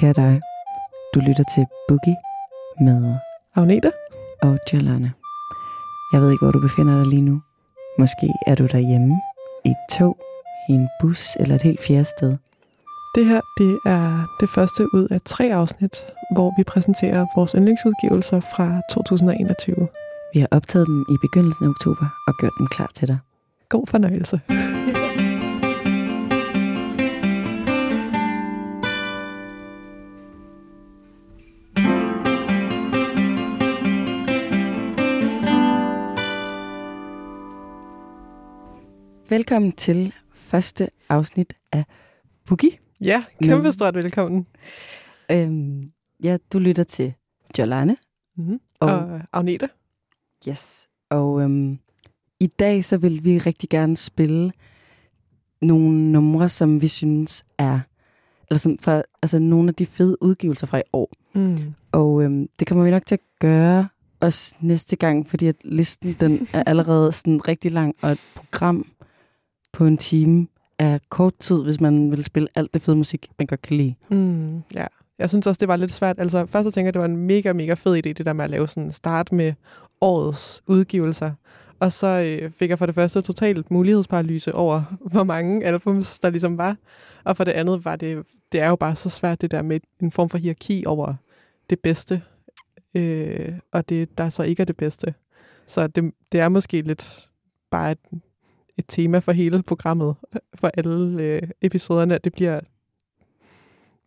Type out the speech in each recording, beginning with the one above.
Kære dig, du lytter til Boogie med Agnete? og Jolane. Jeg ved ikke, hvor du befinder dig lige nu. Måske er du derhjemme, i et tog, i en bus eller et helt fjerde sted. Det her det er det første ud af tre afsnit, hvor vi præsenterer vores yndlingsudgivelser fra 2021. Vi har optaget dem i begyndelsen af oktober og gjort dem klar til dig. God fornøjelse. Velkommen til første afsnit af Boogie. Ja, kæmpe stort velkommen. Øhm, ja, du lytter til Jolane. Mm-hmm. Og- Og, og Agnete? Yes. Og øhm, i dag så vil vi rigtig gerne spille nogle numre, som vi synes er, eller som fra, altså nogle af de fede udgivelser fra i år. Mm. Og øhm, det kommer vi nok til at gøre også næste gang, fordi at listen den er allerede sådan rigtig lang, og et program på en time er kort tid, hvis man vil spille alt det fede musik, man godt kan lide. Mm. Ja. Jeg synes også, det var lidt svært. Altså, først så tænker jeg, det var en mega, mega fed idé, det der med at lave sådan start med årets udgivelser. Og så øh, fik jeg for det første totalt mulighedsparalyse over, hvor mange albums der ligesom var. Og for det andet var det, det er jo bare så svært det der med en form for hierarki over det bedste, øh, og det, der så ikke er det bedste. Så det, det er måske lidt bare et, et tema for hele programmet, for alle øh, episoderne, at det bliver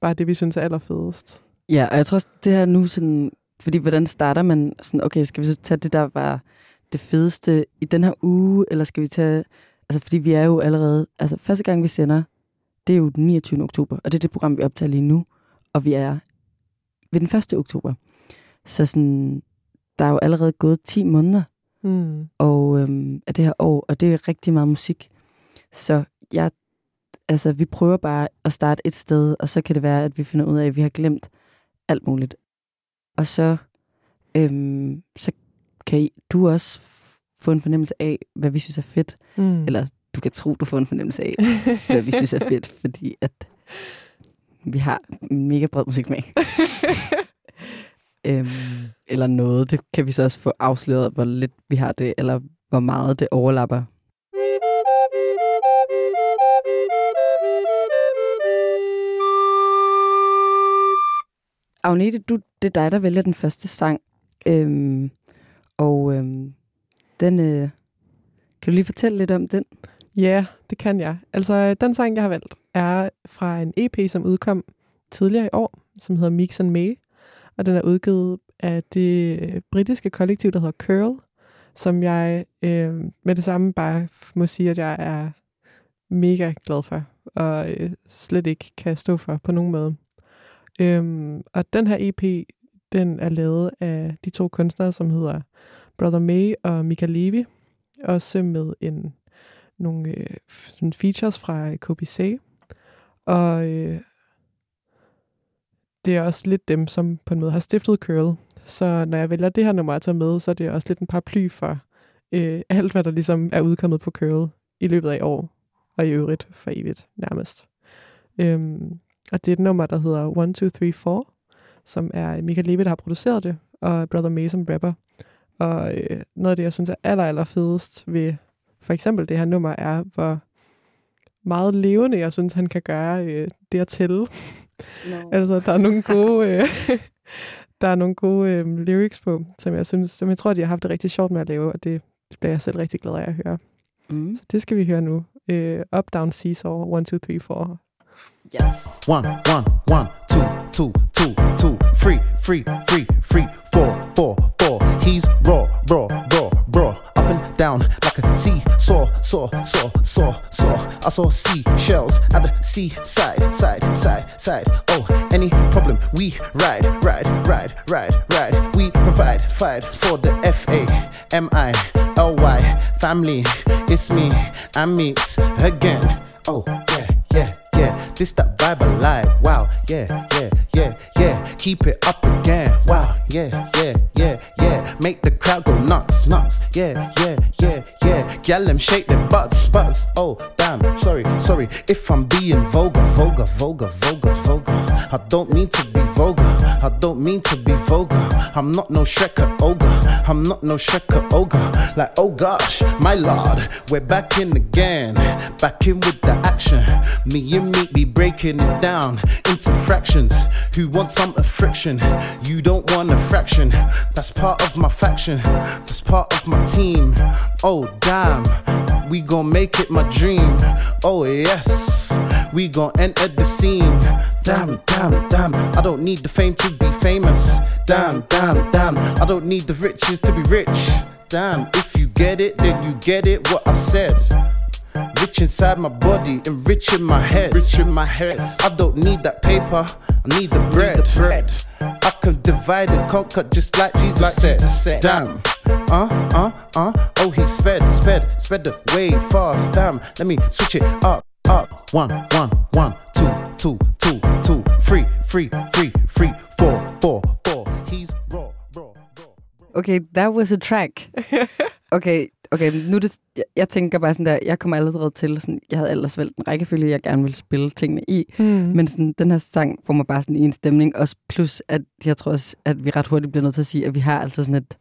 bare det, vi synes er allerfedest. Ja, og jeg tror også, det her nu sådan, fordi hvordan starter man sådan, okay, skal vi så tage det, der var det fedeste i den her uge, eller skal vi tage, altså fordi vi er jo allerede, altså første gang vi sender, det er jo den 29. oktober, og det er det program, vi optager lige nu, og vi er ved den 1. oktober. Så sådan, der er jo allerede gået 10 måneder Mm. og øhm, af det her år, og det er rigtig meget musik. Så jeg, altså, vi prøver bare at starte et sted, og så kan det være, at vi finder ud af, at vi har glemt alt muligt. Og så, øhm, så kan I, du også få en fornemmelse af, hvad vi synes er fedt. Mm. Eller du kan tro, du får en fornemmelse af, hvad vi synes er fedt, fordi at vi har en mega bred musik med. øhm, eller noget. Det kan vi så også få afsløret, hvor lidt vi har det, eller hvor meget det overlapper. Agnete, du, det er dig, der vælger den første sang. Øhm, og øhm, den, øh, kan du lige fortælle lidt om den? Ja, det kan jeg. Altså, den sang, jeg har valgt, er fra en EP, som udkom tidligere i år, som hedder Mix and May. Og den er udgivet af det øh, britiske kollektiv, der hedder Curl, som jeg øh, med det samme bare må sige, at jeg er mega glad for, og øh, slet ikke kan stå for på nogen måde. Øhm, og den her EP, den er lavet af de to kunstnere, som hedder Brother May og Mika Levy, også med en nogle øh, sådan features fra KBC. Og øh, det er også lidt dem, som på en måde har stiftet Curl. Så når jeg vælger det her nummer at tage med, så er det også lidt en paraply for øh, alt, hvad der ligesom er udkommet på Curl i løbet af år, og i øvrigt for evigt nærmest. Øhm, og det er et nummer, der hedder 1, 2, 3, 4, som er Michael Levy, der har produceret det, og Brother May som rapper. Og øh, noget af det, jeg synes er aller, aller fedest ved for eksempel det her nummer, er, hvor meget levende jeg synes, han kan gøre øh, det at tælle. No. Altså, der er nogle gode, øh, der er nogle gode øh, lyrics på, som jeg synes, som jeg tror, de har haft det rigtig sjovt med at lave, og det bliver jeg selv rigtig glad af at høre. Mm. Så det skal vi høre nu. Øh, Up, Down, Seesaw, 1, 2, 3, 4. Yes. One, one, one, two, two, two, two. Free, free, free, free. Four, four, four. He's raw, raw, raw, raw. Down like a sea saw, saw, saw, saw, saw. I saw seashells at the seaside, side, side, side. Oh, any problem we ride, ride, ride, ride, ride. We provide, fight for the F A M I L Y family. It's me, I'm mix again. Oh yeah, yeah, yeah. This that vibe I like. Wow, yeah, yeah, yeah, yeah. Keep it up again. Wow, yeah, yeah, yeah, yeah. Make the crowd go nuts, nuts. Yeah, yeah, yeah, yeah. Gal them shake their butts, butts. Oh damn, sorry, sorry. If I'm being vulgar, vulgar, vulgar, vulgar, vulgar. I don't mean to be vulgar. I don't mean to be vulgar. I'm not no Shrek ogre. I'm not no Shrek ogre. Like, oh gosh, my lord, we're back in again. Back in with the action. Me and me be breaking it down into fractions. Who wants some friction? You don't want a fraction. That's part of my faction. That's part of my team. Oh damn, we gon' make it my dream. Oh yes, we gon' enter the scene. Damn, damn, damn. I don't need the fame to be famous. Damn, damn, damn. I don't need the riches to be rich. Damn, if you get it, then you get it. What I said. Rich inside my body and rich in my head. Rich in my head. I don't need that paper. I need the bread. Need the bread. I can divide and conquer just like Jesus, like said. Jesus said. Damn. Uh, uh, uh. Oh, he sped, sped, sped away fast. Damn. Let me switch it up, up. One, one, one, two, two, two, two. Free, free, free, free. Four, four, four. He's raw, raw, raw. Okay, that was a track. Okay, okay, nu er det, jeg, jeg tænker bare sådan der, jeg kommer allerede til, sådan, jeg havde ellers valgt en rækkefølge, jeg gerne ville spille tingene i, Mm. men sådan, den her sang får mig bare sådan i en stemning, også plus, at jeg tror også, at vi ret hurtigt bliver nødt til at sige, at vi har altså sådan et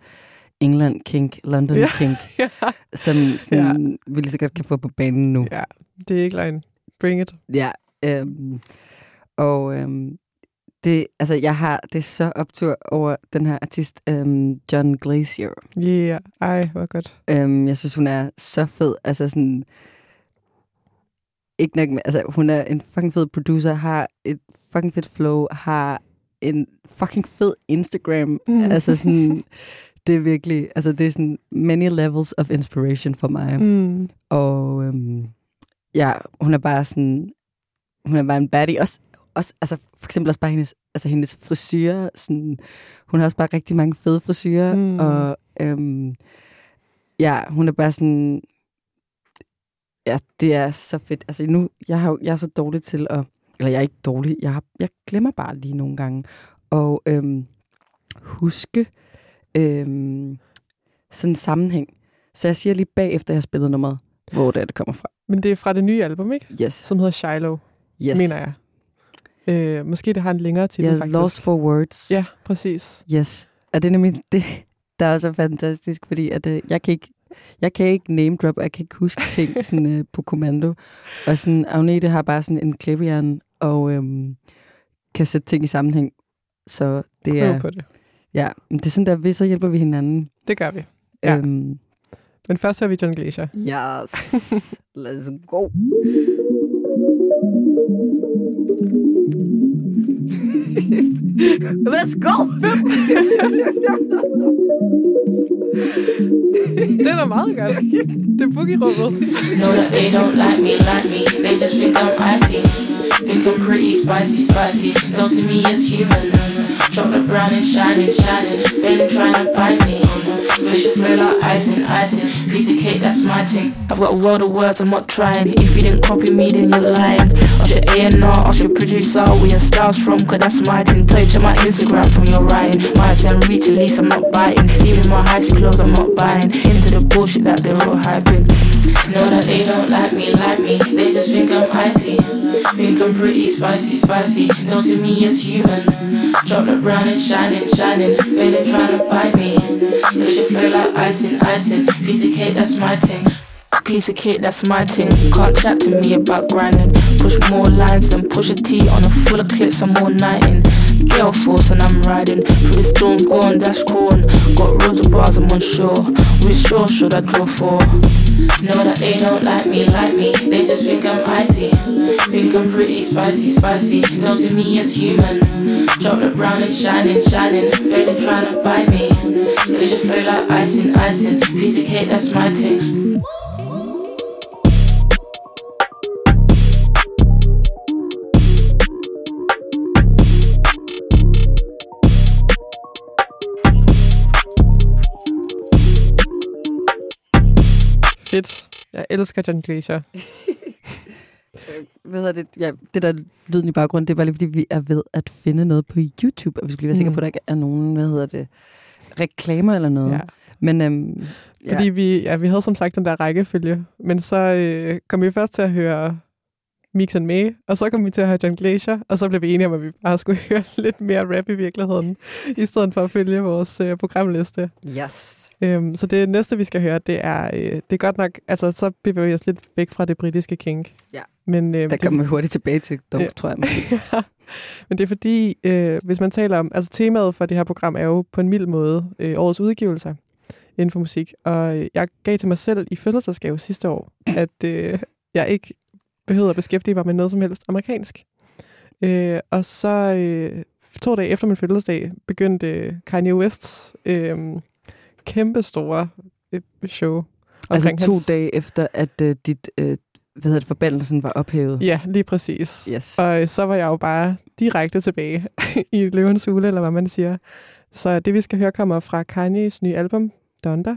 England kink, London Ja. kink, ja. som sådan, ja. vi lige så godt kan få på banen nu. ja, det er ikke løgn. Bring it. Ja, øhm, og øhm, det, altså, jeg har det er så optur over den her artist, øhm, John Glacier. Yeah. Ej, hvor godt. Øhm, jeg synes, hun er så fed. Altså sådan... Ikke nok med, altså hun er en fucking fed producer, har et fucking fedt flow, har en fucking fed Instagram. Mm. Altså sådan, det er virkelig, altså det er sådan many levels of inspiration for mig. Mm. Og øhm, ja, hun er bare sådan, hun er bare en baddie. Også, også, altså for eksempel også bare hendes, altså hendes frisyrer, sådan, hun har også bare rigtig mange fede frisyrer, Mm. og øhm, ja, hun er bare sådan, ja, det er så fedt. Altså nu, jeg, har, jeg er så dårlig til at, eller jeg er ikke dårlig, jeg, har, jeg glemmer bare lige nogle gange, og øhm, huske øhm, sådan en sammenhæng. Så jeg siger lige bagefter, jeg har spillet nummeret, hvor det er, det kommer fra. Men det er fra det nye album, ikke? Yes. Som hedder Shiloh, yes. mener jeg. Øh, måske det har en længere titel, Ja, faktisk. Lost for Words. Ja, præcis. Yes. Og det er nemlig det, der er så fantastisk, fordi at, øh, jeg kan ikke jeg kan ikke name drop, jeg kan ikke huske ting sådan, øh, på kommando. Og sådan, Agnete har bare sådan en klippejern, og øhm, kan sætte ting i sammenhæng. Så det Prøv er, på det. ja, men det er sådan der, vi så hjælper vi hinanden. Det gør vi. Ja. Øhm, Men først hører vi John Glacier. yes, let's go. Let's go! det er da meget godt. Det er boogie-rummet. Know that they don't like me, like me. They just think I'm icy. Think I'm pretty spicy, spicy. Don't see me as human. Chocolate brown and shining, shining. Failing trying to bite me. Wish you flow like icing, icing. Piece of cake, that's my thing. I've got a world of words, I'm not trying. If you didn't copy me, then you're lying. Ask your A&R, ask your producer where your style's from, cause that's my thing. Tell you check my Instagram from your writing. My turn reach, at least I'm not biting. Me my high clothes, I'm not buying. Into the bullshit that they're all hyping. Know that they don't like me, like me. They just think I'm icy. Think I'm pretty spicy, spicy. Don't see me as human. Chocolate brown and shining, shining. Failing trying to bite me. Makes you flow like icing, icing. Piece of cake, that's my thing. Piece of cake, that's my thing. Can't chat to me about grinding. Push more lines than push a T on a full of clips. I'm nighting. Gale force and I'm riding through the storm, going dash corn. Got roads of bars, I'm on shore. Which straw should I draw for? Know that they don't like me, like me. They just think I'm icy. Think I'm pretty spicy, spicy. Don't see me as human. Chocolate brown and shining, shining. Failing trying to bite me. They should flow like icing, icing. Piece of cake, that's my thing. Fedt. Jeg elsker John Glacier. Hvad hedder det? Ja, det der lyden i baggrunden, det er bare lige, fordi vi er ved at finde noget på YouTube, og vi skulle lige være sikre Mm. på, at der ikke er nogen, hvad hedder det, reklamer eller noget. Ja. Men øhm, Fordi vi, ja, vi havde som sagt den der rækkefølge, men så øh, kom vi først til at høre Mix and May, og så kom vi til at høre John Glacier, og så blev vi enige om, at vi bare skulle høre lidt mere rap i virkeligheden, i stedet for at følge vores øh, programliste. Yes. Øhm, så det næste, vi skal høre, det er, øh, det er godt nok, altså så bevæger vi os lidt væk fra det britiske kink. Ja. Men, øh, Der kommer vi hurtigt tilbage til, dog, Ja. tror jeg. Måske. Men det er fordi, øh, hvis man taler om, altså temaet for det her program er jo på en mild måde øh, årets udgivelser inden for musik. Og øh, jeg gav til mig selv i fødselsdagsgave sidste år, at øh, jeg ikke behøvede at beskæftige mig med noget som helst amerikansk. Øh, og så øh, to dage efter min fødselsdag begyndte Kanye Wests øh, kæmpe store øh, show. altså to hans- dage efter, at øh, dit, øh, hvad hedder det, forbandelsen var ophævet. Ja, lige præcis. Yes. Og øh, så var jeg jo bare direkte tilbage i løvens hule, eller hvad man siger. Så det, vi skal høre, kommer fra Kanye's nye album, Donda.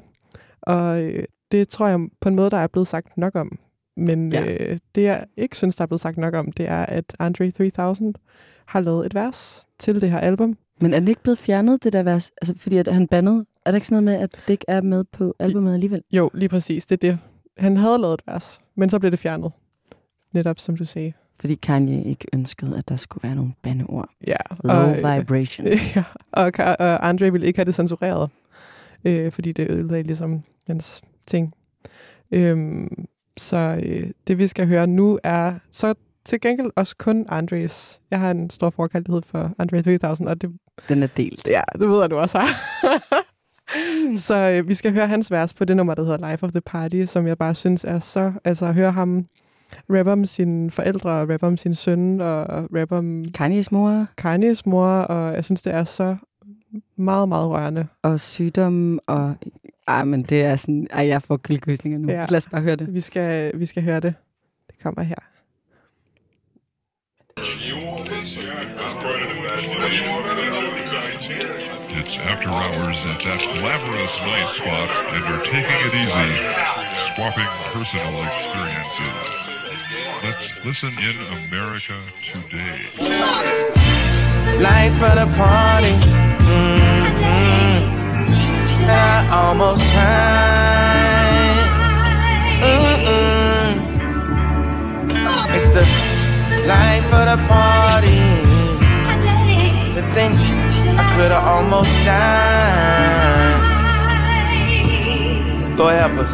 Og øh, det tror jeg på en måde, der er blevet sagt nok om. Men Ja. øh, det, jeg ikke synes, der er blevet sagt nok om, det er, at Andre 3000 har lavet et vers til det her album. Men er den ikke blevet fjernet, det der vers? Altså, fordi at han bandede. Er der ikke sådan noget med, at det ikke er med på albumet alligevel? Jo, lige præcis, det er det. Han havde lavet et vers, men så blev det fjernet. Netop som du sagde. Fordi Kanye ikke ønskede, at der skulle være nogle bandeord. Ja, Low og, vibrations. ja, og, og Andre ville ikke have det censureret, øh, fordi det ødelagde ligesom hans ting. Øhm, så øh, det, vi skal høre nu, er så til gengæld også kun Andres. Jeg har en stor forkærlighed for Andre 3000, og det, Den er delt. ja, det ved jeg, du også har. så øh, vi skal høre hans vers på det nummer, der hedder Life of the Party, som jeg bare synes er så... Altså at høre ham rappe om sine forældre, og rappe om sin søn, og rappe om Kanye's mor Kanye's mor, og jeg synes, det er så meget, meget rørende. og sygdom og... Ej, men det er sådan... Ej, jeg får kyldkysninger nu. Ja. Lad os bare høre det. Vi skal, vi skal høre det. Det kommer her. It's after hours at that glamorous night spot, and you're taking it easy, swapping personal experiences. Let's listen in America today. Life of the party. Mm-hmm. I almost. Mm-mm. It's the life of the party. To think I could have almost died. Lord help us.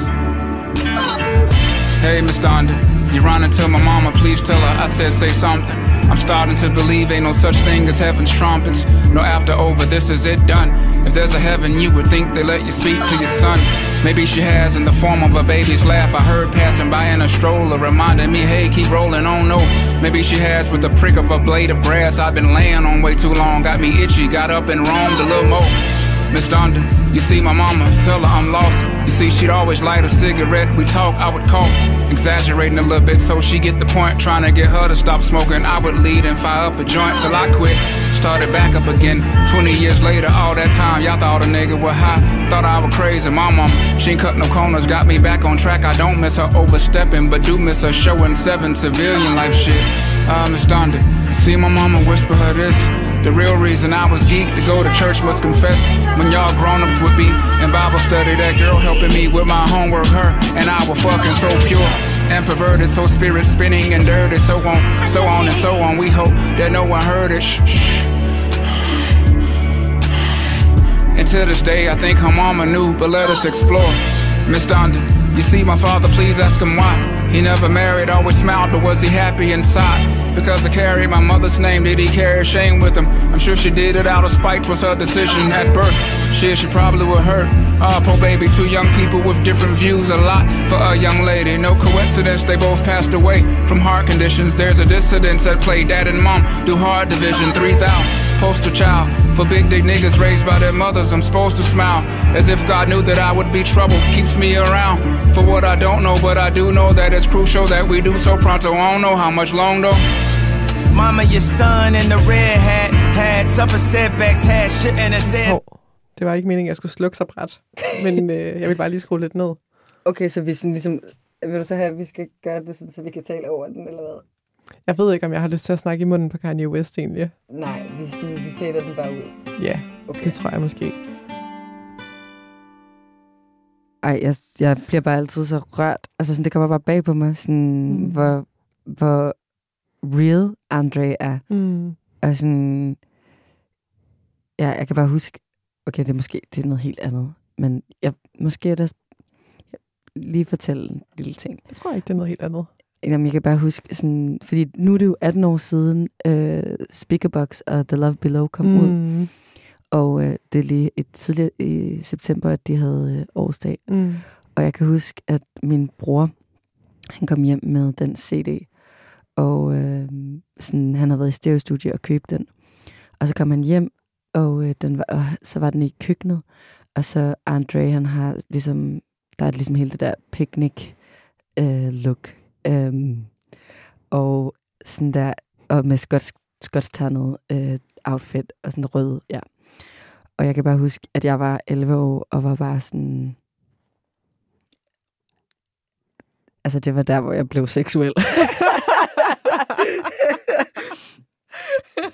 Hey, Miss Donda, you're running to my mama, please tell her I said say something. I'm starting to believe ain't no such thing as heaven's trumpets. No after over, this is it done. If there's a heaven, you would think they let you speak to your son. Maybe she has in the form of a baby's laugh. I heard passing by in a stroller, reminding me, hey, keep rolling on. No, maybe she has with the prick of a blade of grass. I've been laying on way too long, got me itchy, got up and roamed a little more. Miss Donda, you see my mama, tell her I'm lost. You see, she'd always light a cigarette. We talk, I would cough, exaggerating a little bit so she get the point. Trying to get her to stop smoking, I would lead and fire up a joint till I quit. Started back up again. 20 years later, all that time, y'all thought a nigga was high. Thought I was crazy. My mom, she ain't cut no corners, got me back on track. I don't miss her overstepping, but do miss her showing seven civilian life shit. Ah, Miss Donda, see my mama whisper her this. The real reason I was geeked to go to church was confess when y'all grown-ups would be in Bible study. That girl helping me with my homework, her and I were fucking so pure and perverted, so spirit spinning and dirty, so on, so on and so on. We hope that no one heard it. Shh, shh. And to this day, I think her mama knew, but let us explore. Miss Donda, you see my father, please ask him why. He never married, always smiled, but was he happy inside? Because I carry my mother's name, did he carry shame with him? I'm sure she did it out of spite, was her decision at birth. Shit, she probably would hurt. Ah, poor baby, two young people with different views, a lot for a young lady. No coincidence, they both passed away from heart conditions. There's a dissidence at play, dad and mom do hard division, 3,000 poster child for big dick niggas raised by their mothers. I'm supposed to smile as if God knew that I would be trouble. Keeps me around for what I don't know, but I do know that it's crucial that we do so pronto. I don't know how much long though. Mama, your son in the red hat had suffered setbacks, had shit in his head. Hov, det var ikke meningen, at jeg skulle slukke så bræt. Men øh, jeg vil bare lige skrue lidt ned. Okay, så vi sådan ligesom... Vil du så have, at vi skal gøre det, sådan, så vi kan tale over den, eller hvad? Jeg ved ikke, om jeg har lyst til at snakke i munden på Kanye West egentlig. Nej, vi, sådan, vi fader den bare ud. Ja, Okay. det tror jeg måske. Ej, jeg, jeg bliver bare altid så rørt. Altså, sådan, det kommer bare bag på mig, sådan, mm. hvor, hvor real Andre er. Mm. Og sådan, ja, jeg kan bare huske, okay, det er måske det er noget helt andet, men jeg, måske er det lige fortælle en lille ting. Jeg tror ikke, det er noget helt andet. Jamen, jeg kan bare huske, sådan, fordi nu er det jo 18 år siden uh, Speakerbox og The Love Below kom mm. ud, og uh, det er lige et tidligere i september, at de havde uh, årsdag. Mm. Og jeg kan huske, at min bror, han kom hjem med den CD, og øh, sådan, han havde været i stereostudio og købt den. Og så kom han hjem, og, øh, den var, og så var den i køkkenet, og så Andre, han har ligesom, der er ligesom hele det der picnic øh, look. Øhm, og sådan der, og med skotsk, skotsternet øh, outfit, og sådan rød, ja. Og jeg kan bare huske, at jeg var 11 år, og var bare sådan, Altså, det var der, hvor jeg blev seksuel.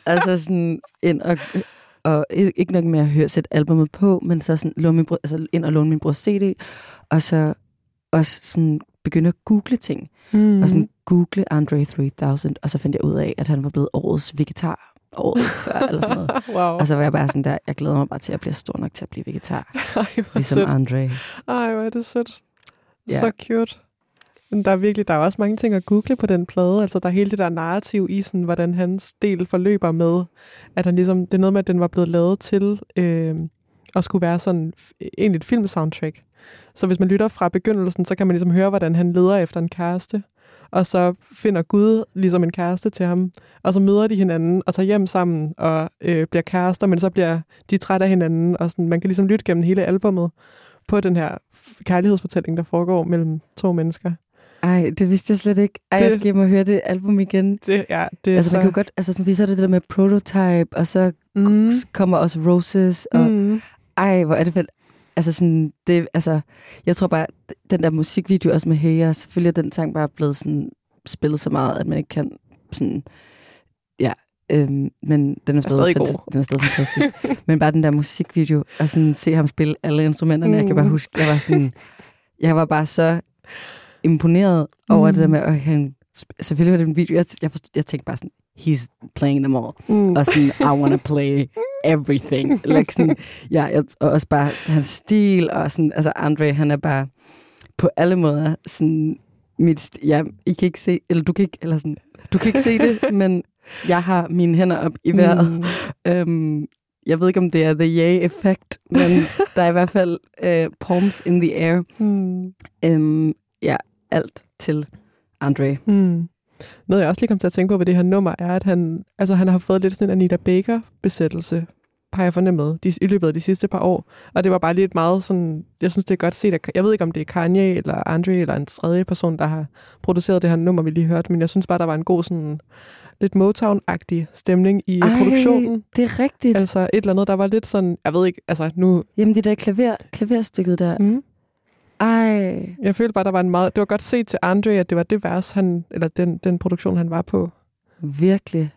altså sådan ind og, og ikke nok med at høre sætte albumet på, men så sådan låne min altså ind og låne min brors CD, og så også sådan begynde at google ting. Mm. Og sådan google Andre 3000, og så fandt jeg ud af, at han var blevet årets vegetar året før, eller sådan noget. wow. Og så var jeg bare sådan der, jeg glæder mig bare til at blive stor nok til at blive vegetar, Ej, ligesom sødt. Andre. Ej, hvor er det sødt. Ja. Så cute. Men der er virkelig, der er også mange ting at google på den plade. Altså, der er hele det der narrativ i, sådan, hvordan hans del forløber med, at han ligesom, det er noget med, at den var blevet lavet til øh, at skulle være sådan egentlig et filmsoundtrack. Så hvis man lytter fra begyndelsen, så kan man ligesom høre, hvordan han leder efter en kæreste. Og så finder Gud ligesom en kæreste til ham. Og så møder de hinanden og tager hjem sammen og øh, bliver kærester, men så bliver de trætte af hinanden. Og sådan, man kan ligesom lytte gennem hele albummet på den her kærlighedsfortælling, der foregår mellem to mennesker. Ej, det vidste jeg slet ikke. Ej, jeg Det- skal hjem og høre det album igen. Det, ja, det Altså, så... man kan jo godt, altså sådan, vi så er det det der med prototype, og så mm. mm. kommer også Roses, og. Mm. ej, hvor er det fedt. Altså sådan, det, altså, jeg tror bare, den der musikvideo også med Heya, selvfølgelig er den sang bare blevet sådan spillet så meget, at man ikke kan sådan, ja, øhm, men den er stadig, stadig god. fantastisk, den er stadig fantastisk. men bare den der musikvideo, og sådan se ham spille alle instrumenterne, mm. jeg kan bare Mm. huske, jeg var sådan, jeg var bare så imponeret over Mm. det der med, at han, selvfølgelig var det en video, jeg, jeg, jeg tænkte bare sådan, he's playing them all Mm. og sådan, I wanna play everything. Like sådan, ja, og også bare hans stil, og sådan, altså Andre, han er bare på alle måder sådan, mit, ja, I kan ikke se, eller du kan ikke, eller sådan, du kan ikke se det, men jeg har mine hænder op i vejret. Mm. Øhm, jeg ved ikke, om det er the yay-effekt, men der er i hvert fald øh, palms in the air. Mm. Øhm, ja, alt til Andre. Mm. Noget, jeg også lige kom til at tænke på ved det her nummer, er, at han, altså, han har fået lidt sådan en Anita Baker-besættelse, har jeg fornemmet, de, i løbet af de sidste par år. Og det var bare lidt meget sådan, jeg synes, det er godt set. At, jeg ved ikke, om det er Kanye eller Andre eller en tredje person, der har produceret det her nummer, vi lige hørte, men jeg synes bare, der var en god sådan lidt Motown-agtig stemning i Ej. produktionen. det er rigtigt. Altså, Altså et eller andet, der var lidt sådan, jeg ved ikke, altså nu... Jamen, det der klaver, klaverstykket der. Mm, Ej, jeg følte bare, der var en meget... Det var godt set til Andre, at det var det vers, han, eller den, den produktion, han var på. virkelig.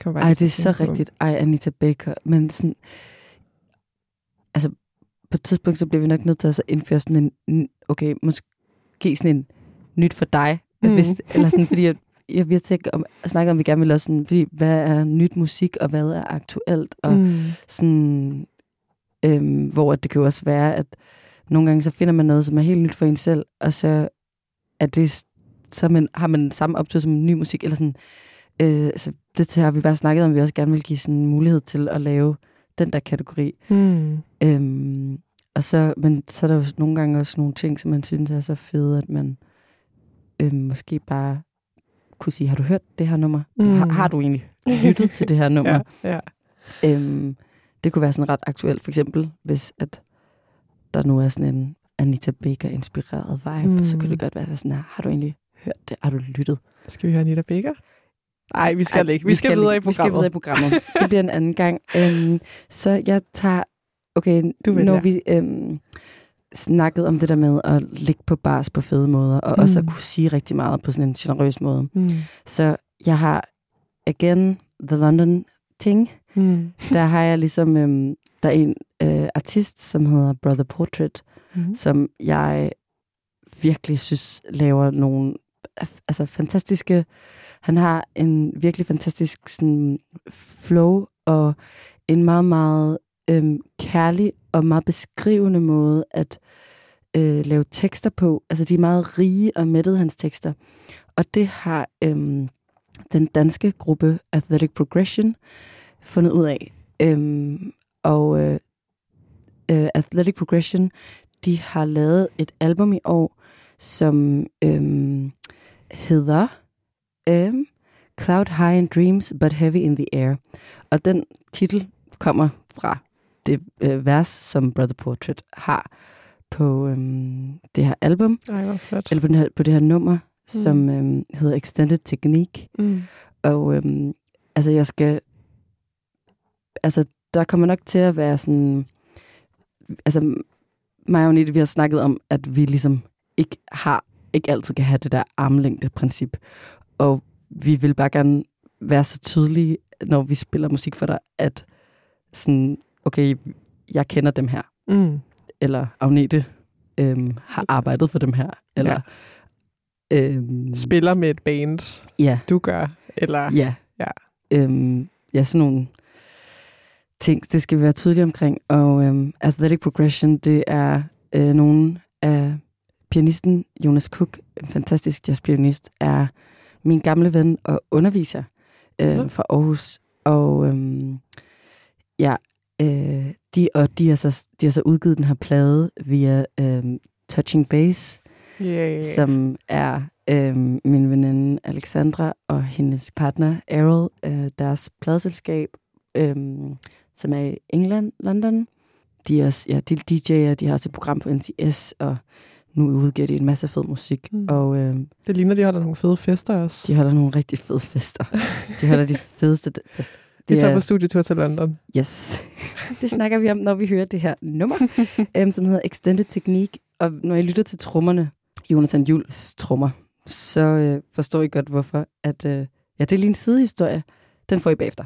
Kan man bare Ej, det er så rigtigt. Ej, Anita Baker. Men sådan... Altså, på et tidspunkt, så bliver vi nok nødt til at så indføre sådan en... Okay, måske sådan en nyt for dig. Mm. Hvis, eller sådan, fordi jeg, jeg, vi har tænkt om, at snakke om, vi gerne vil også sådan, fordi, hvad er nyt musik, og hvad er aktuelt, og. Mm. sådan, øhm, hvor det kan jo også være, at nogle gange så finder man noget, som er helt nyt for en selv, og så er det, så man, har man samme optur som ny musik, eller sådan, øh, så det har vi bare snakket om, vi også gerne vil give sådan en mulighed til at lave den der kategori. Mm. Øhm, og så, men så er der jo nogle gange også nogle ting, som man synes er så fede, at man øhm, måske bare kunne sige, har du hørt det her nummer? Mm. Mm. Har, har du egentlig lyttet til det her nummer? Ja, ja. Øhm, det kunne være sådan ret aktuelt, for eksempel, hvis at der nu er sådan en Anita Baker-inspireret vibe, Mm. så kunne det godt være sådan her, har du egentlig hørt det? Har du lyttet? Skal vi høre Anita Baker? Nej, vi skal Ej, ikke. Vi, skal, videre i ikke. Vi skal programmet. videre i programmet. det bliver en anden gang. Øhm, så jeg tager, okay, Du når vi øhm, snakkede om det der med at ligge på bars på fede måder, og mm. også at Mm. kunne sige rigtig meget på sådan en generøs måde. Mm. Så jeg har, again, The London Ting, Mm. der har jeg ligesom, øhm, der er en øh, artist, som hedder Brother Portrait, Mm. som jeg virkelig synes laver nogle altså fantastiske Han har en virkelig fantastisk sådan, flow og en meget, meget øhm, kærlig og meget beskrivende måde at øh, lave tekster på. Altså, de er meget rige og mættede, hans tekster. Og det har øhm, den danske gruppe Athletic Progression fundet ud af. Øhm, og øh, øh, Athletic Progression, de har lavet et album i år, som øhm, hedder øhm, Cloud High in Dreams, but Heavy in the Air. Og den titel kommer fra det øh, vers, som Brother Portrait har på øhm, det her album, Ej, hvor flot. eller på, den her, på det her nummer, mm. som øhm, hedder Extended Technique. Mm. Og øhm, altså, jeg skal... Altså, der kommer nok til at være sådan... Altså, mig og Agnete, vi har snakket om, at vi ligesom ikke har, ikke altid kan have det der armlængde princip. Og vi vil bare gerne være så tydelige, når vi spiller musik for dig, at sådan, okay, jeg kender dem her, Mm. eller Agnete øhm, har arbejdet for dem her, eller... Ja. Øhm, Spiller med et band, ja, du gør, eller... ja. Ja. Øhm, ja, sådan nogle ting, det skal vi være tydelige omkring. Og øhm, Athletic Progression, det er øh, nogle af pianisten Jonas Cook, en fantastisk jazzpianist, er min gamle ven og underviser øh, fra Aarhus. Og øhm, ja, øh, de, og de har, så, de har så udgivet den her plade via øhm, Touching Base, Yeah. som er øhm, min veninde Alexandra og hendes partner Errol, øh, deres pladselskab, øhm, som er i England, London. De er også, ja, de er DJ'er, de har også et program på NTS, og nu udgiver de en masse fed musik, Mm. og øhm, Det ligner, de holder nogle fede fester også. de holder nogle rigtig fede fester. De holder de fedeste fester. de tager på studietur til London. Yes. det snakker vi om, når vi hører det her nummer, øhm, som hedder Extended Technique. Og når I lytter til trommerne, Jonathan Jules trommer, så øh, forstår I godt, hvorfor. At, øh, ja, det er lige en sidehistorie. Den får I bagefter.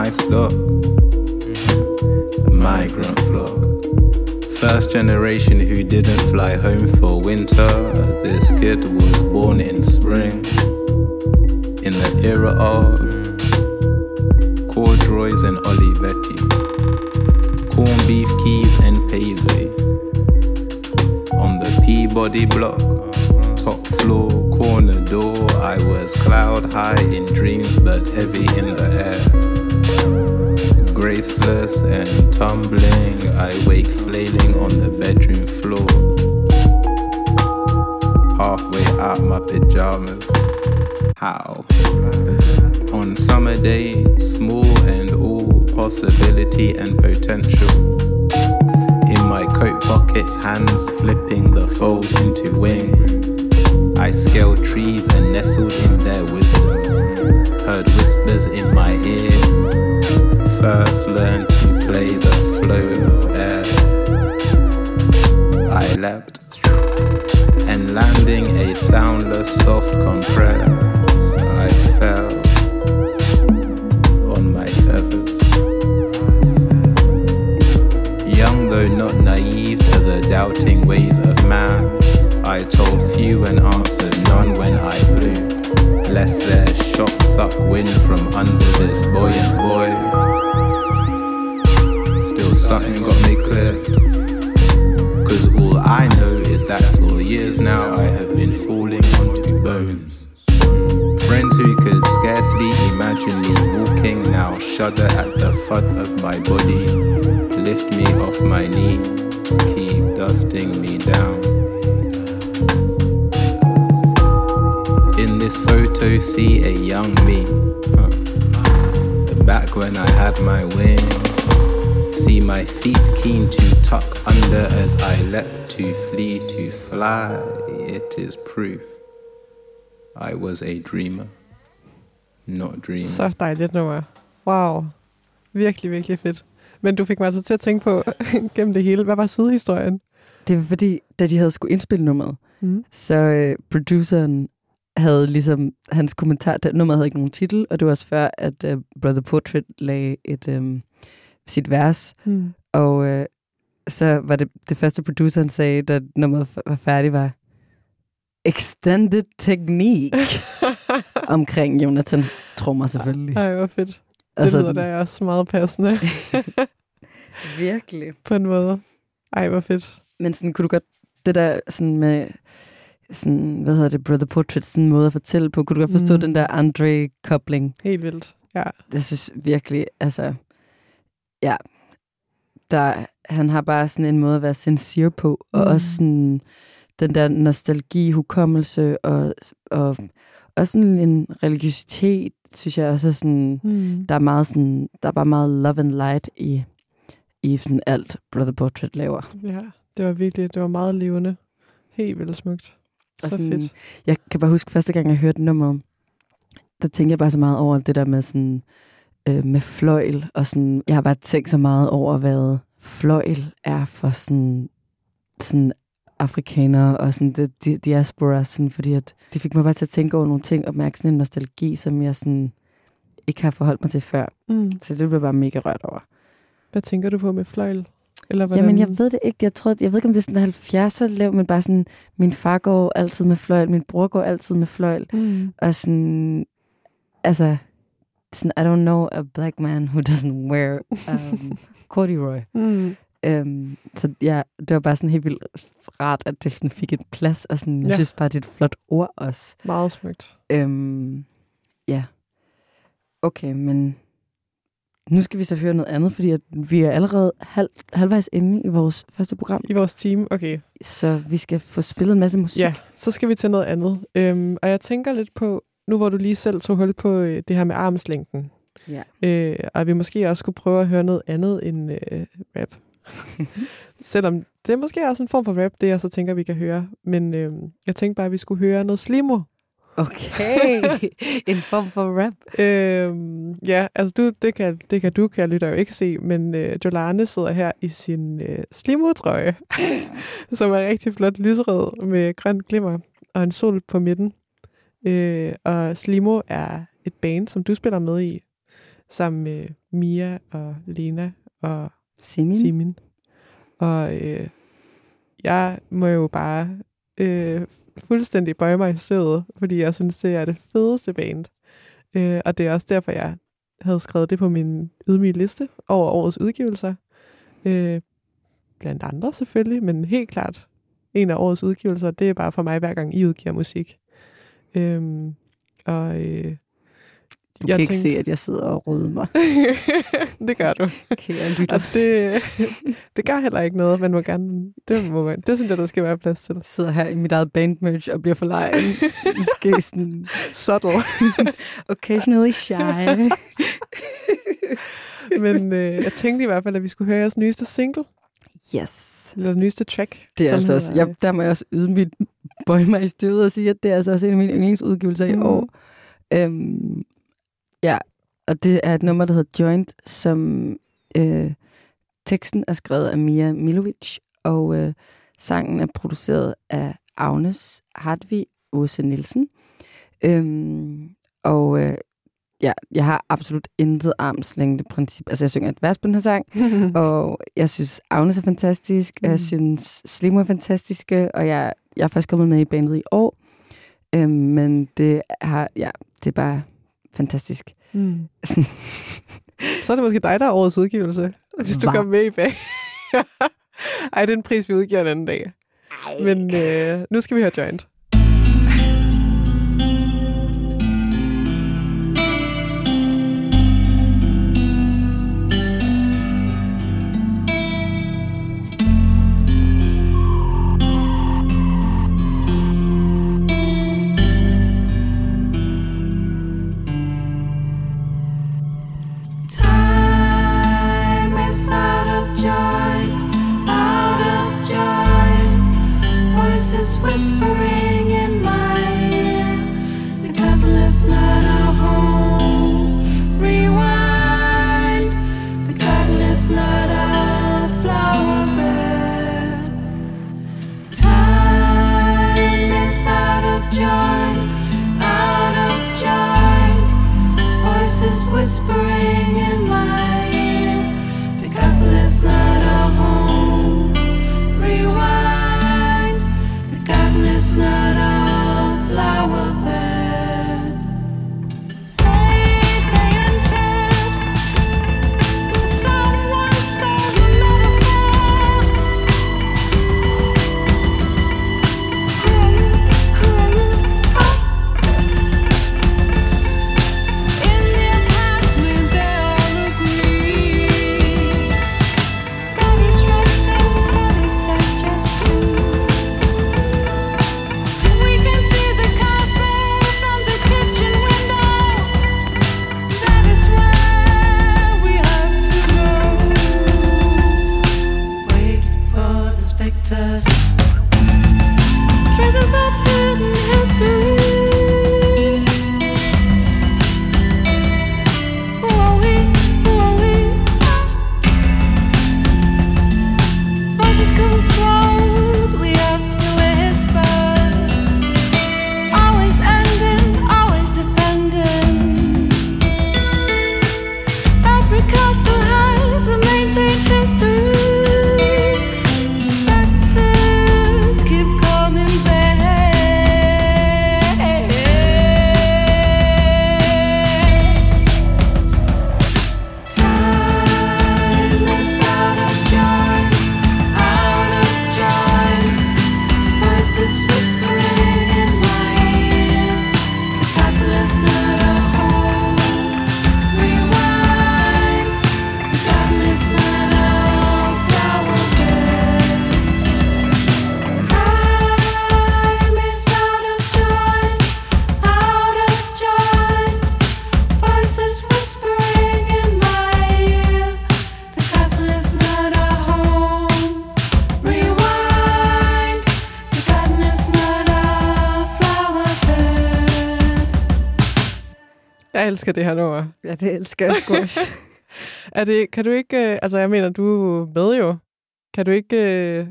My stock, migrant flock. First generation who didn't fly home for winter. This kid was born in spring. In the era of corduroys and Olivetti, corned beef keys and paisley. On the Peabody block, top floor, corner door. I was cloud high in dreams, but heavy in the air. Graceless and tumbling, I wake flailing on the bedroom floor. Halfway out my pajamas. How? On summer days, small and all possibility and potential. In my coat pockets, hands flipping the folds into wings. I scaled trees and nestled in their wisdoms. Heard whispers in my ear. First learned to play the flow this photo, see a young me. Huh. Back when I had my wings. See my feet keen to tuck under as I leapt to flee to fly. It is proof I was a dreamer, not dreaming. Så dejligt nummer. Wow. Virkelig, virkelig fedt. Men du fik mig altså til at tænke på gennem det hele. Hvad var sidehistorien? Det var fordi, da de havde skulle indspille nummeret, Mm. så øh, produceren havde ligesom, hans kommentar, det nummeret havde ikke nogen titel, og det var også før, at øh, Brother Portrait lagde et, øh, sit vers, Mm. og øh, så var det, det første produceren sagde, da nummeret var færdigt, var extended technique omkring Jonathans trommer selvfølgelig. Ej, hvor fedt. Det Altså, lyder da også meget passende Virkelig. på en måde. Ej, hvor fedt. Men sådan, kunne du godt, det der sådan med, sådan, hvad hedder det, Brother Portrait, sådan en måde at fortælle på, kunne du godt forstå Mm. den der Andre-kobling? Helt vildt. Ja. Jeg synes virkelig, altså, ja, der, han har bare sådan en måde at være sincere på, og Mm. også sådan den der nostalgi, hukommelse, og, og også sådan en religiøsitet, synes jeg også er sådan, Mm. der er meget sådan, der er bare meget love and light i, i sådan alt Brother Portrait laver. Ja, det var virkelig, det var meget levende. Helt vildt smukt. Og Så sådan, fedt. Jeg kan bare huske, første gang jeg hørte nummeret, der tænkte jeg bare så meget over det der med sådan, øh, med fløjl, og sådan, jeg har bare tænkt så meget over, hvad fløjl er for sådan, sådan afrikanere og sådan det, di- diaspora, sådan, fordi at det fik mig bare til at tænke over nogle ting, og mærke sådan en nostalgi, som jeg sådan ikke har forholdt mig til før. Mm. Så det blev bare mega rørt over. Hvad tænker du på med fløjl? Eller Jamen, jeg ved det ikke. Jeg, tror, jeg ved ikke, om det er sådan 70'er lav, men bare sådan, min far går altid med fløjl, min bror går altid med fløjl. Mm. Og sådan, altså, sådan, I don't know a black man who doesn't wear um, corduroy. Mm. Um, så ja, det var bare sådan helt vildt rart, at det sådan fik et plads, og sådan, jeg Ja. synes bare, det er et flot ord også. Meget smukt. Um, ja. Okay, men nu skal vi så høre noget andet, fordi at vi er allerede halv, halvvejs inde i vores første program, I vores team, okay. så vi skal få spillet en masse musik. Ja, så skal vi til noget andet. Øhm, og jeg tænker lidt på, nu hvor du lige selv tog hul på øh, det her med armslængden, Ja. øh, og vi måske også skulle prøve at høre noget andet end øh, rap. Selvom det er måske også en form for rap, det jeg så tænker, vi kan høre. Men øh, jeg tænkte bare, at vi skulle høre noget slimo. Okay, en form for rap. Øhm, ja, altså du, det, kan, det kan du, kan jeg lytter jo ikke se, men øh, Jolane sidder her i sin øh, slimo-trøje, som er rigtig flot lyserød med grøn glimmer og en sol på midten. Øh, og Slimo er et band, som du spiller med i, sammen med Mia og Lena og Simin. Simin. Og øh, jeg må jo bare øh, fuldstændig bøje mig i søvet, fordi jeg synes, det er det fedeste band. Øh, og det er også derfor, jeg havde skrevet det på min ydmyge liste over årets udgivelser. Øh, blandt andre selvfølgelig, men helt klart en af årets udgivelser, det er bare for mig, hver gang I udgiver musik. Øhm, og øh, du Jeg kan ikke tænkte- se, at jeg sidder og røder mig. det gør du. Kære lytter. Og det, det gør heller ikke noget. Man må gerne, det, må man, det synes jeg, der skal være plads til. Jeg sidder her i mit eget bandmerch og bliver for legen. Måske sådan Subtle. occasionally shy. Men øh, jeg tænkte i hvert fald, at vi skulle høre jeres nyeste single, yes. eller nyeste track. Det er altså også, jeg, der må jeg også yde mit bøje mig i støvet og sige, at det er altså også en af mine yndlingsudgivelser i Mhm. år. Øhm, ja, og det er et nummer, der hedder Joint, som øh, teksten er skrevet af Mia Milovic, og øh, sangen er produceret af Agnes Hartvig Åse Nielsen. Øhm, og øh, ja, jeg har absolut intet armslængde princip. Altså, jeg synger et vers på den her sang, og jeg synes, Agnes er fantastisk, og Mm. jeg synes, Slimo er fantastiske, og jeg, jeg er først kommet med i bandet i år. Øhm, men det, har, ja, det er bare fantastisk. Mm. Så er det måske dig, der er årets udgivelse, hvis du Hva? kommer med i bag. Ej, det er en pris, vi udgiver en anden dag. Men øh, nu skal vi høre Joint. Jeg elsker det her nummer. Ja, det elsker jeg squash. Er det, kan du ikke, øh, altså jeg mener, du er med jo. Kan du ikke, øh,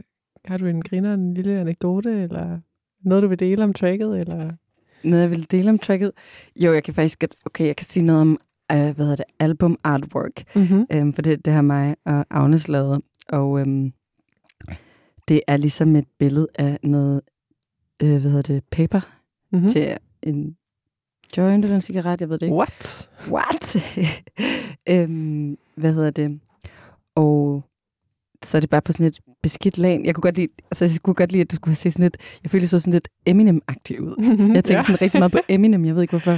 har du en griner, en lille anekdote, eller noget, du vil dele om tracket, eller? noget, jeg vil dele om tracket? Jo, jeg kan faktisk okay, jeg kan sige noget om, øh, hvad hedder det, album artwork. Mm-hmm. Øhm, for det, det har mig og Agnes lavet. Og øhm, det er ligesom et billede af noget, øh, hvad hedder det, paper Mm-hmm. mm. til en joint eller en cigaret, jeg ved det ikke. What? What? øhm, hvad hedder det? Og så er det bare på sådan et beskidt lag. Jeg kunne godt lide, altså jeg kunne godt lide, at det skulle se sådan lidt, jeg følte, så sådan lidt Eminem-agtigt ud. Jeg tænkte ja. sådan rigtig meget på Eminem, jeg ved ikke hvorfor.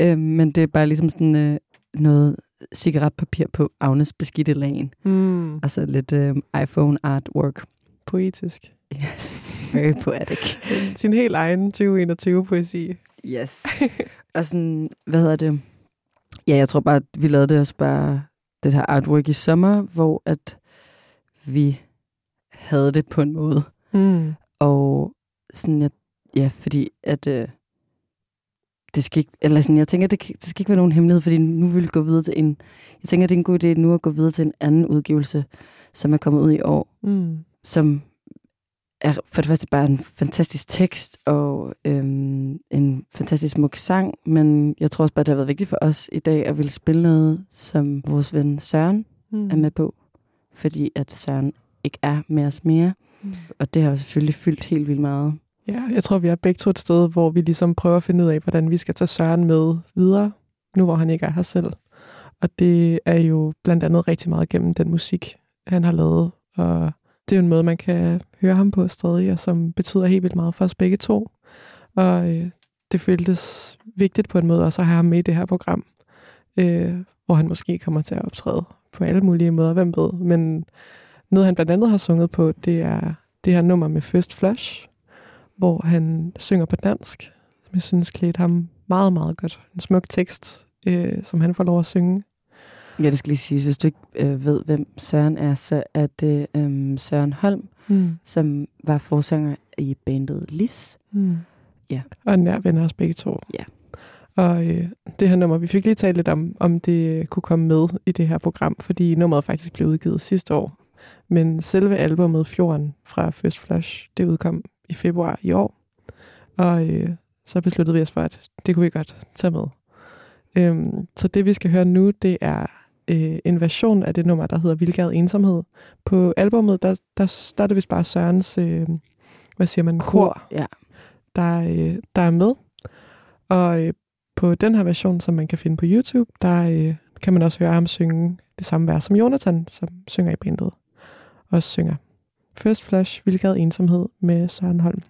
Øhm, men det er bare ligesom sådan øh, noget cigaretpapir på Agnes beskidte lagen. Mm, Og så lidt øh, iPhone artwork. poetisk. Yes, very poetic. Sin helt egen 2021-poesi. Yes. og sådan, hvad hedder det? Ja, jeg tror bare, vi lavede det også bare, det her artwork i sommer, hvor at vi havde det på en måde. Mm. Og sådan, jeg, ja, fordi at øh, det skal ikke, eller sådan, jeg tænker, det, det skal ikke være nogen hemmelighed, fordi nu vil vi gå videre til en, jeg tænker, det er en god idé nu at gå videre til en anden udgivelse, som er kommet ud i år, Mm. som er for det første bare en fantastisk tekst og øhm, en fantastisk smuk sang, men jeg tror også bare, det har været vigtigt for os i dag at ville spille noget, som vores ven Søren Mm. er med på, fordi at Søren ikke er med os mere, Mm. og det har jo selvfølgelig fyldt helt vildt meget. Ja, jeg tror, vi er begge to et sted, hvor vi ligesom prøver at finde ud af, hvordan vi skal tage Søren med videre, nu hvor han ikke er her selv. Og det er jo blandt andet rigtig meget gennem den musik, han har lavet. Og det er jo en måde, man kan høre ham på stadig, og som betyder helt vildt meget for os begge to. Og øh, det føltes vigtigt på en måde også at have ham med i det her program, øh, hvor han måske kommer til at optræde på alle mulige måder, hvem ved. Men noget, han blandt andet har sunget på, det er det her nummer med First Flush, hvor han synger på dansk, som jeg synes klædte ham meget, meget godt. En smuk tekst, øh, som han får lov at synge. Ja, det skal lige siges. Hvis du ikke øh, ved, hvem Søren er, så er det øh, Søren Holm, Mm. som var forsanger i bandet Lis. Mm. Ja. Og en nær venner os begge to. Ja. Og øh, det her nummer, vi fik lige talt lidt om, om det kunne komme med i det her program, fordi nummeret faktisk blev udgivet sidste år. Men selve albumet Fjorden fra First Flush, det udkom i februar i år. Og øh, så besluttede vi os for, at det kunne vi godt tage med. Øhm, så det, vi skal høre nu, det er øh, en version af det nummer, der hedder Vildgad Ensomhed. På albumet, der, der, der er det vist bare Sørens, øh, hvad siger man, kor, Ja. der, øh, der er med. Og øh, på den her version, som man kan finde på YouTube, der øh, kan man også høre ham synge det samme vers som Jonathan, som synger i bandet. Også synger First Flush, Vildgad Ensomhed med Søren Holm.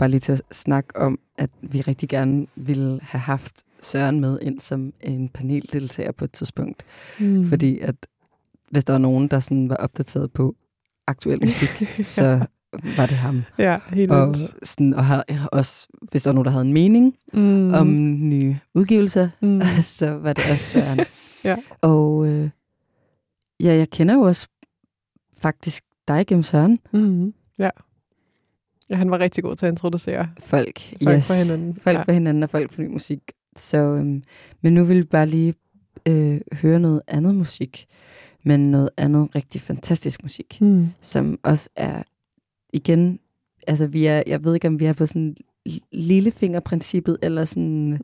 Bare lige til at snakke om, at vi rigtig gerne ville have haft Søren med ind som en paneldeltager på et tidspunkt. Mm. Fordi at hvis der var nogen, der sådan var opdateret på aktuel musik, så var det ham. Ja, helt Og, sådan, og har, også, hvis der var nogen, der havde en mening Mm. om nye udgivelser, Mm. så var det også Søren. Ja. Og øh, ja, jeg kender jo også faktisk dig gennem Søren. Mm. Ja. Ja, han var rigtig god til at introducere Folk, folk yes. for hinanden. Folk ja. for hinanden og folk for ny musik. Så, øhm, men nu vil vi bare lige øh, høre noget andet musik, men noget andet rigtig fantastisk musik, Mm. som også er igen, altså vi er, jeg ved ikke om vi er på sådan lillefingerprincippet, eller sådan,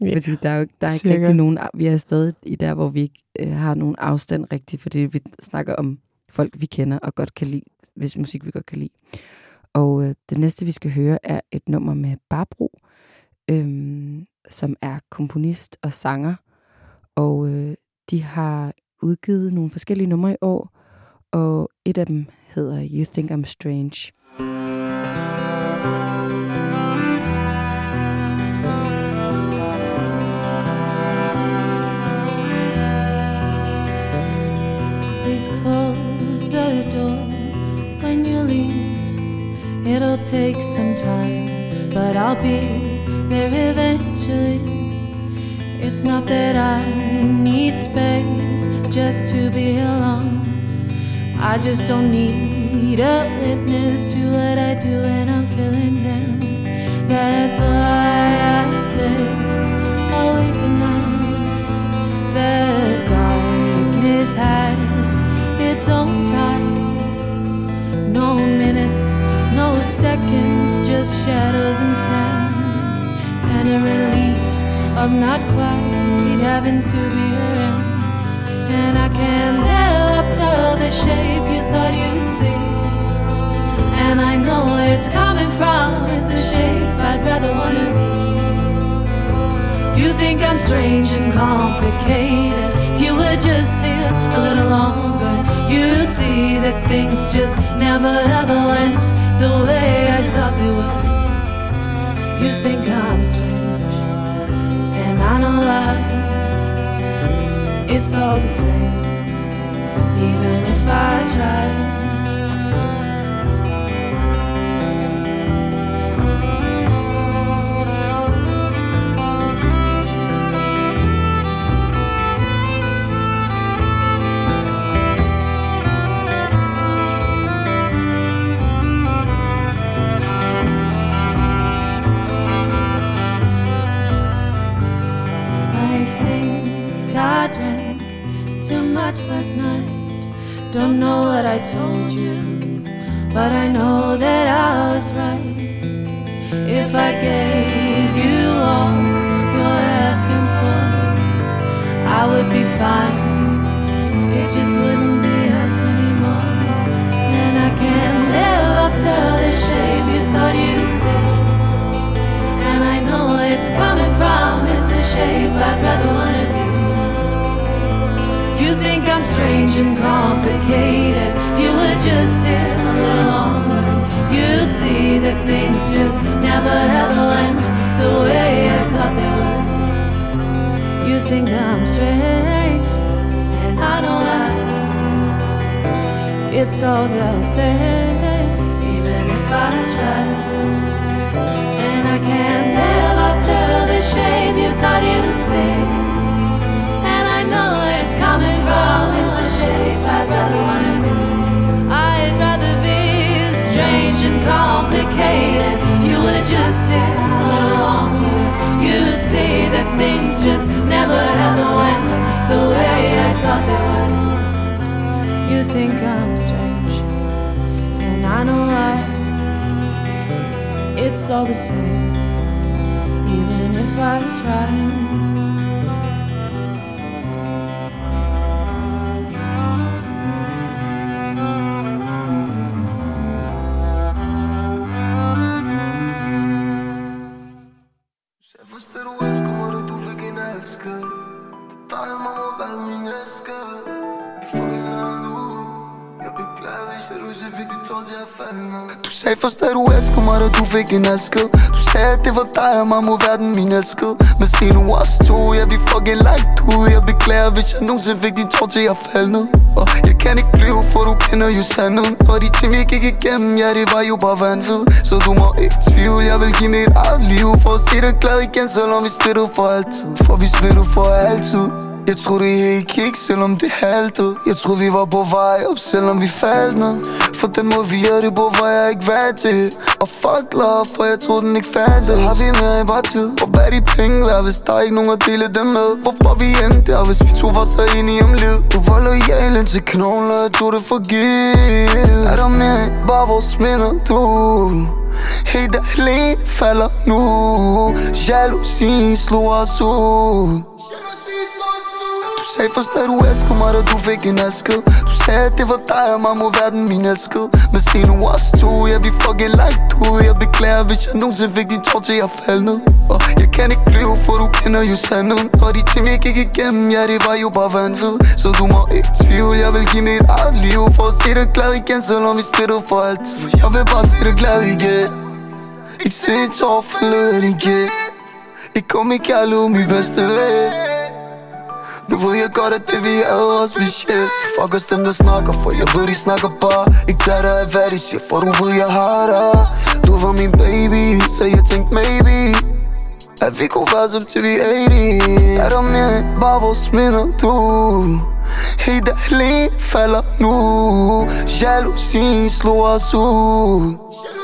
Ja, fordi der er jo der er ikke rigtig nogen, vi er stadig i der, hvor vi ikke øh, har nogen afstand rigtigt, fordi vi snakker om folk, vi kender og godt kan lide, hvis musik vi godt kan lide. Og øh, det næste, vi skal høre, er et nummer med Barbro, øhm, som er komponist og sanger. Og øh, de har udgivet nogle forskellige numre i år, og et af dem hedder You Think I'm Strange. Please close the It'll take some time, but I'll be there eventually. It's not that I need space just to be alone. I just don't need a witness to what I do when I'm feeling down. That's why I stay awake oh, at night. The darkness has its own time. No minutes, seconds, just shadows and sounds. And a relief of not quite having to be around. And I can't help tell the shape you thought you'd see. And I know where it's coming from, it's the shape I'd rather wanna be. You think I'm strange and complicated. If you were just here a little longer, you'd see that things just never ever went the way I thought they would. You think I'm strange, and I know why. It's all the same, elsker du fik en aske Du sagde at det var dig og mig mod verden, min aske Men se nu os to, ja vi fucking langt ud. Jeg beklager, hvis jeg nogensinde fik din tår til at falde ned. Og jeg kan ikke blive, for du kender jo sandheden. Og de ting vi gik igennem, ja det var jo bare vanvid. Så du må ikke tvivle, jeg vil give mit eget liv. For at se dig glad igen, selvom vi splittede for altid. For vi splittede for altid jeg troede det ikke gik, selvom det haltede Jeg troede vi var på vej op, selvom vi faldt ned For den måde vi er det på, var jeg ikke vant til Og fuck love, for jeg troede den ikke fandt Så har vi mere i bare tid Og hvad de penge værd, hvis der er ikke nogen at dele dem med Hvorfor vi endte der, hvis vi to var så enige om liv Du var lojal indtil knogler, jeg tog det for givet Er der mere end bare vores minder, du Helt alene falder nu. Jalousien slog os ud sagde først at du elsker mig, da du fik en elsked Du sagde at det var dig og mig må være min elskede Men se nu os to, ja vi fucking langt ud Jeg beklager, hvis jeg nogensinde fik din tår til jeg faldt ned Og jeg kan ikke blive, for du kender jo sandheden Og de ting jeg gik igennem, ja det var jo bare vanvid Så du må ikke tvivle, jeg vil give mit eget liv For at se dig glad igen, selvom vi splittede for altid For jeg vil bare se dig glad igen Ikke se et tår falde igen Ikke kom i kærlighed, min bedste ven nu ved jeg godt, at det vi havde var specielt Fuck os dem, der snakker, for jeg ved, de snakker bare Ikke tage dig af, hvad de siger, for du ved, jeg har dig Du var min baby, så jeg tænkte maybe. At vi kunne være som til vi 80 Er der mere end bare vores minder, du Helt alene falder nu. Jalousi slog os ud Du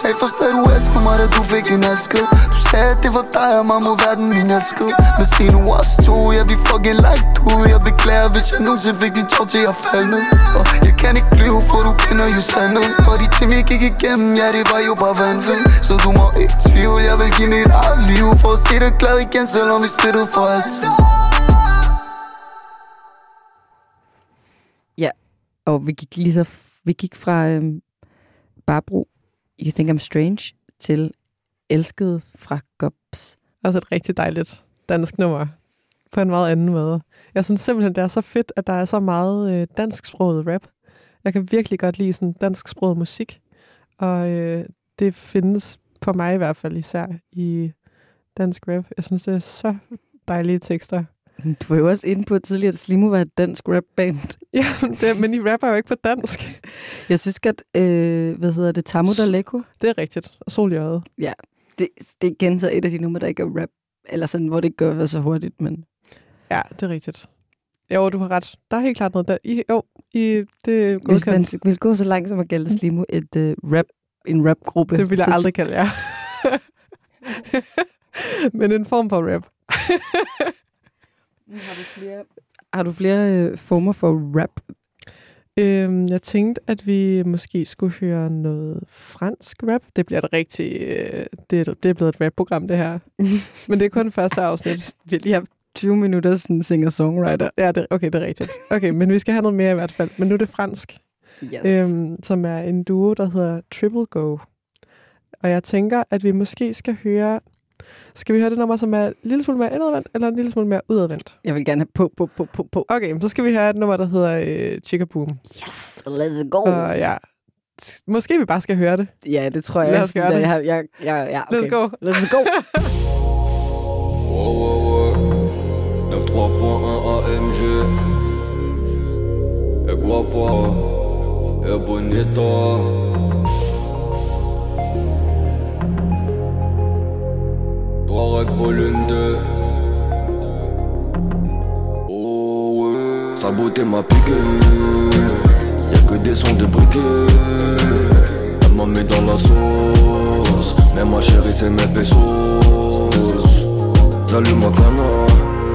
sagde først at du elsker mig, da du fik en elsked Du sagde at det var dig og mig mod verden, min elskede Men se nu os to, ja vi fucking langt ud Jeg beklager, hvis jeg nogensinde fik din tår til at falde ned Og jeg kan ikke blive, for du kender jo sandheden Og de ting jeg gik igennem, ja det var jo bare vanvid Så du må ikke tvivle, jeg vil give mit eget liv For at se dig glad igen, selvom vi splittede for altid Ja, og vi gik lige så vi gik fra øhm, Barbro, You Think I'm Strange, til Elskede fra Gobs. Også et rigtig dejligt dansk nummer. På en meget anden måde. Jeg synes simpelthen, det er så fedt, at der er så meget øh, dansksproget rap. Jeg kan virkelig godt lide sådan dansksproget musik. Og øh, det findes for mig i hvert fald især i dansk rap. Jeg synes, det er så dejlige tekster. Du var jo også inde på tidligere, at Slimo var et dansk rapband. Ja, det, men I rapper jo ikke på dansk. Jeg synes at, øh, hvad hedder det, Tamu Daleko? Det er rigtigt. Og Sol i øjet. Ja, det, det er igen så et af de numre, der ikke er rap. Eller sådan, hvor det ikke gør så hurtigt, men... Ja, det er rigtigt. Jo, du har ret. Der er helt klart noget der. I, jo, I, det er Hvis man godkendt. vil gå så langt som at kalde Slimo et uh, rap, en rapgruppe. Det vil jeg aldrig kalde jer. Men en form for rap. Har vi flere Har du flere øh, former for rap? Øhm, jeg tænkte, at vi måske skulle høre noget fransk rap. Det bliver et rigtig... Øh, det, er, det er blevet et rap-program, det her. Men det er kun første afsnit. Vi har lige haft 20 minutter sådan singer-songwriter. Ja, det, okay, det er rigtigt. Okay, men vi skal have noget mere i hvert fald. Men nu er det fransk, Yes. øhm, som er en duo, der hedder Triple Go. Og jeg tænker, at vi måske skal høre... Skal vi høre det nummer, som er en lille smule mere indadvendt, eller en lille smule mere udadvendt? Jeg vil gerne have på, på, på, på, på. Okay, så skal vi høre et nummer, der hedder øh, Chicka Boom. Yes, let's go. Og ja, måske vi bare skal høre det. Ja, det tror jeg. Lad os gøre det. Jeg, jeg, jeg, ja, okay. Let's go. Let's go. Oh, oh, oh. 9.3.1 AMG. Et guapa. Et bonita. Touareg volume 2. Oh ouais. Sa beauté m'a piqué. Y'a que des sons de briquet. Elle m'a mis dans la sauce. Mais ma chérie, c'est mes pesos. J'allume ma cana,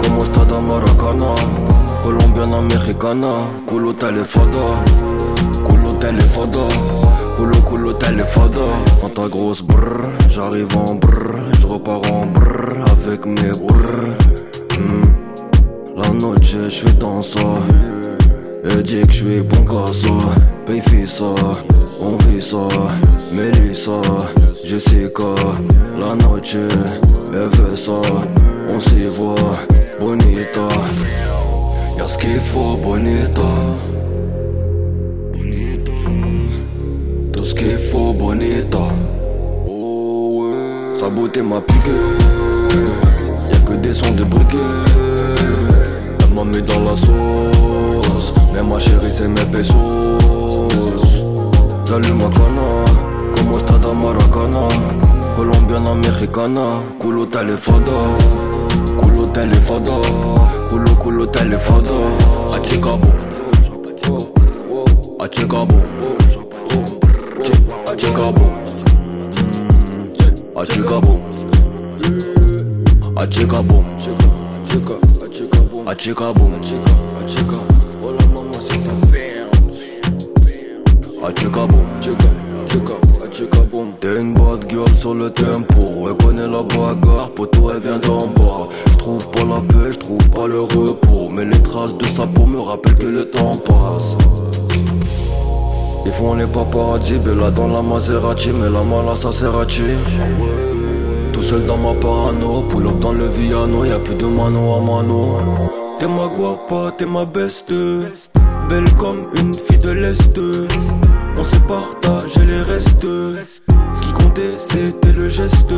como estada maracana Colombiana, mexicana, culo telefada Culo telefada, culo culo telefada Prends ta grosse brr, j'arrive en brr Je repars en brr avec mes brr Hmm. La noche, je suis dans ça. Elle dit que je suis bon ça Paye ça, on vit ça Mélissa, Jessica La noche, elle veut ça. On s'y voit, bonita. Y'a ce qu'il faut, Bonita Ce qu'il faut, bonita Oh ouais Sa beauté m'a piqué. Y'a que des sons de briquet Elle m'a mis dans la sauce. Mais ma chérie c'est mes pesos. J'allume ma cana Como estada maracana Colombiana, mexicana Culo telefada Culo telefada Culo culo telefada A Chicago. A Chicago A Chicago A Chicago A Chicago A Chicago Hola mamacita A Chicago A Chicago T'es une bad girl sur le tempo. Elle connaît la bagarre, poteau elle vient d'en bas. J'trouve pas la paix, j'trouve pas le repos. Mais les traces de sa peau me rappellent que le temps passe Ils font les paparazzi, Bella dans la Maserati Mais la mala ça Tout seul dans ma parano, pull up dans le Viano Y'a plus de mano à mano. T'es ma guapa, t'es ma beste Belle comme une fille de l'Est. On s'est partagé les restes. Ce qui comptait c'était le geste.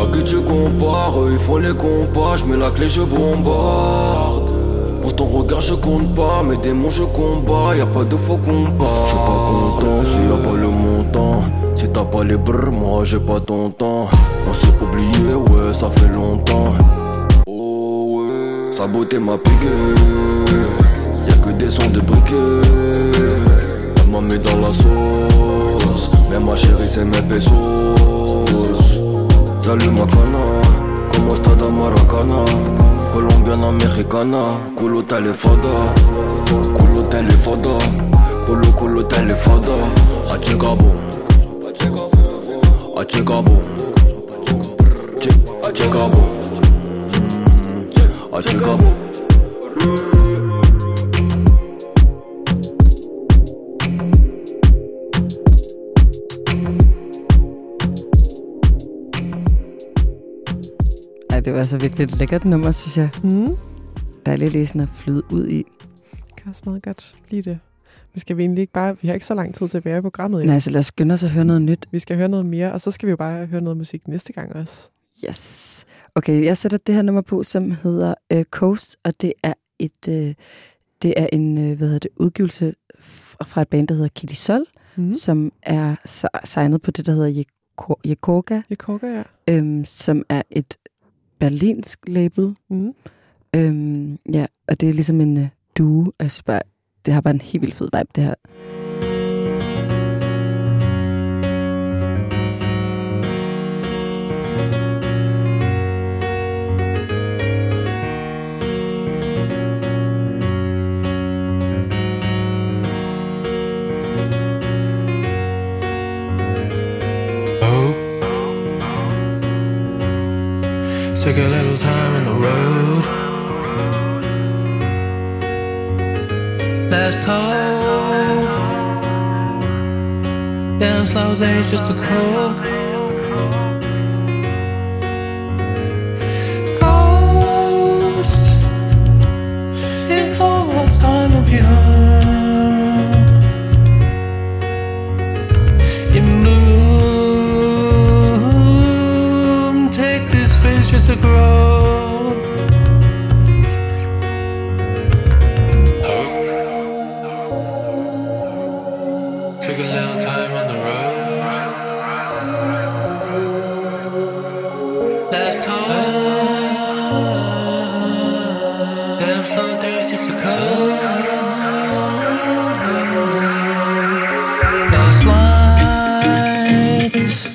À qui tu compares, ils font les compas Je mets la clé, je bombarde pour ton regard je compte pas, mes démons je combats, y a pas de faux combat. Je suis pas content s'il y a pas le montant. Si t'as pas les brr, moi j'ai pas ton temps. On s'est oublié, ouais, ça fait longtemps. Oh ouais, sa beauté m'a piqué. Y a que des sons de briquet. Elle m'a mis dans la sauce. Mais ma chérie, c'est mes pesos. J'allume ma cana, como estada maracana. Colombiana, americana, culo telefoda, culo telefoda, culo culo telefoda. A chica boom, a chica. Det var altså virkelig et lækkert nummer, synes jeg. Mm. Dejligt lige sådan at flyde ud i. Det kan også meget godt blive det. Men skal vi egentlig ikke bare... Vi har ikke så lang tid tilbage i programmet. jo. Nej, så lad os skynde os at høre noget nyt. Vi skal høre noget mere, og så skal vi jo bare høre noget musik næste gang også. Yes. Okay, jeg sætter det her nummer på, som hedder uh, Coast, og det er et uh, det er en uh, hvad hedder det, udgivelse fra fra et band, der hedder Kitty Sol, Mm. som er si- signet på det, der hedder Yekorga, Yekorga, ja. øhm, som er et berlinsk label. Mm. Øhm, ja, og det er ligesom en uh, duo. Altså bare, det har bare en helt vildt fed vibe, det her. Night,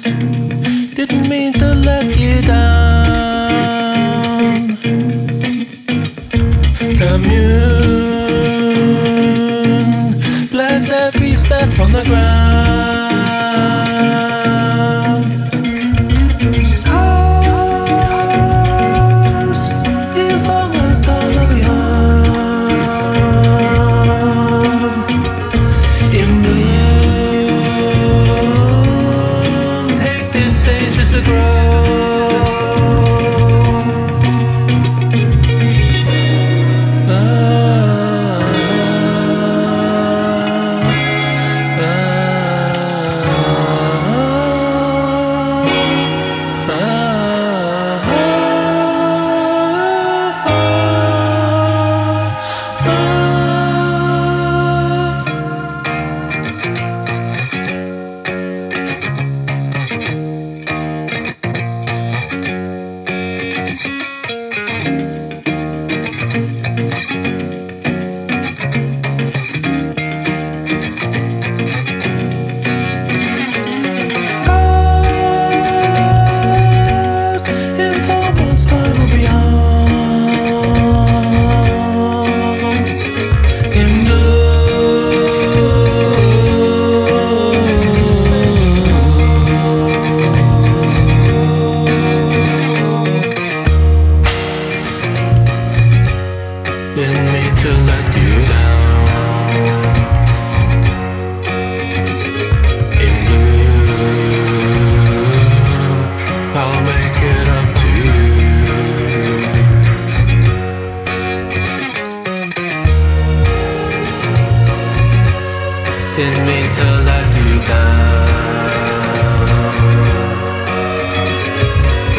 Didn't mean to let you down.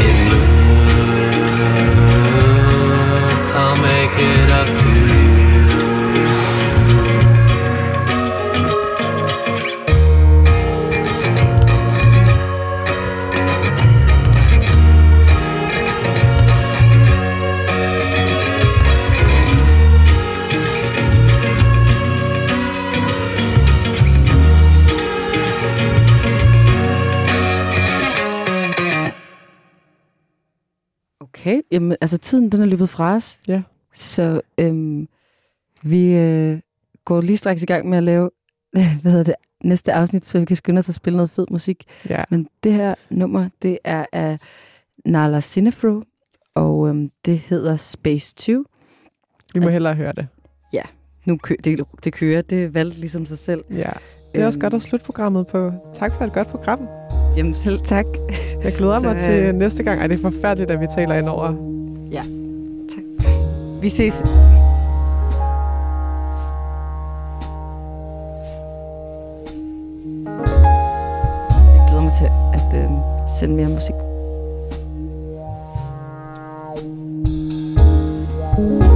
In bloom, I'll make it jamen, altså tiden den er løbet fra os. Ja. Så øhm, vi øh, går lige straks i gang med at lave hvad hedder det, næste afsnit, så vi kan skynde os at spille noget fed musik. Ja. Men det her nummer, det er af Nala Sinefro, og øhm, det hedder Space 2. Vi må hellere høre det. Ja, nu kø- det, det kører, det valgte ligesom sig selv. Ja. Det er også Øhm. godt at slutte programmet på. Tak for et godt program. Jamen selv tak. Jeg glæder så, mig til øh, næste gang. Ej, det er forfærdeligt, at vi taler ind over. Ja, tak. Vi ses. Jeg glæder mig til at øh, sende mere musik. thank you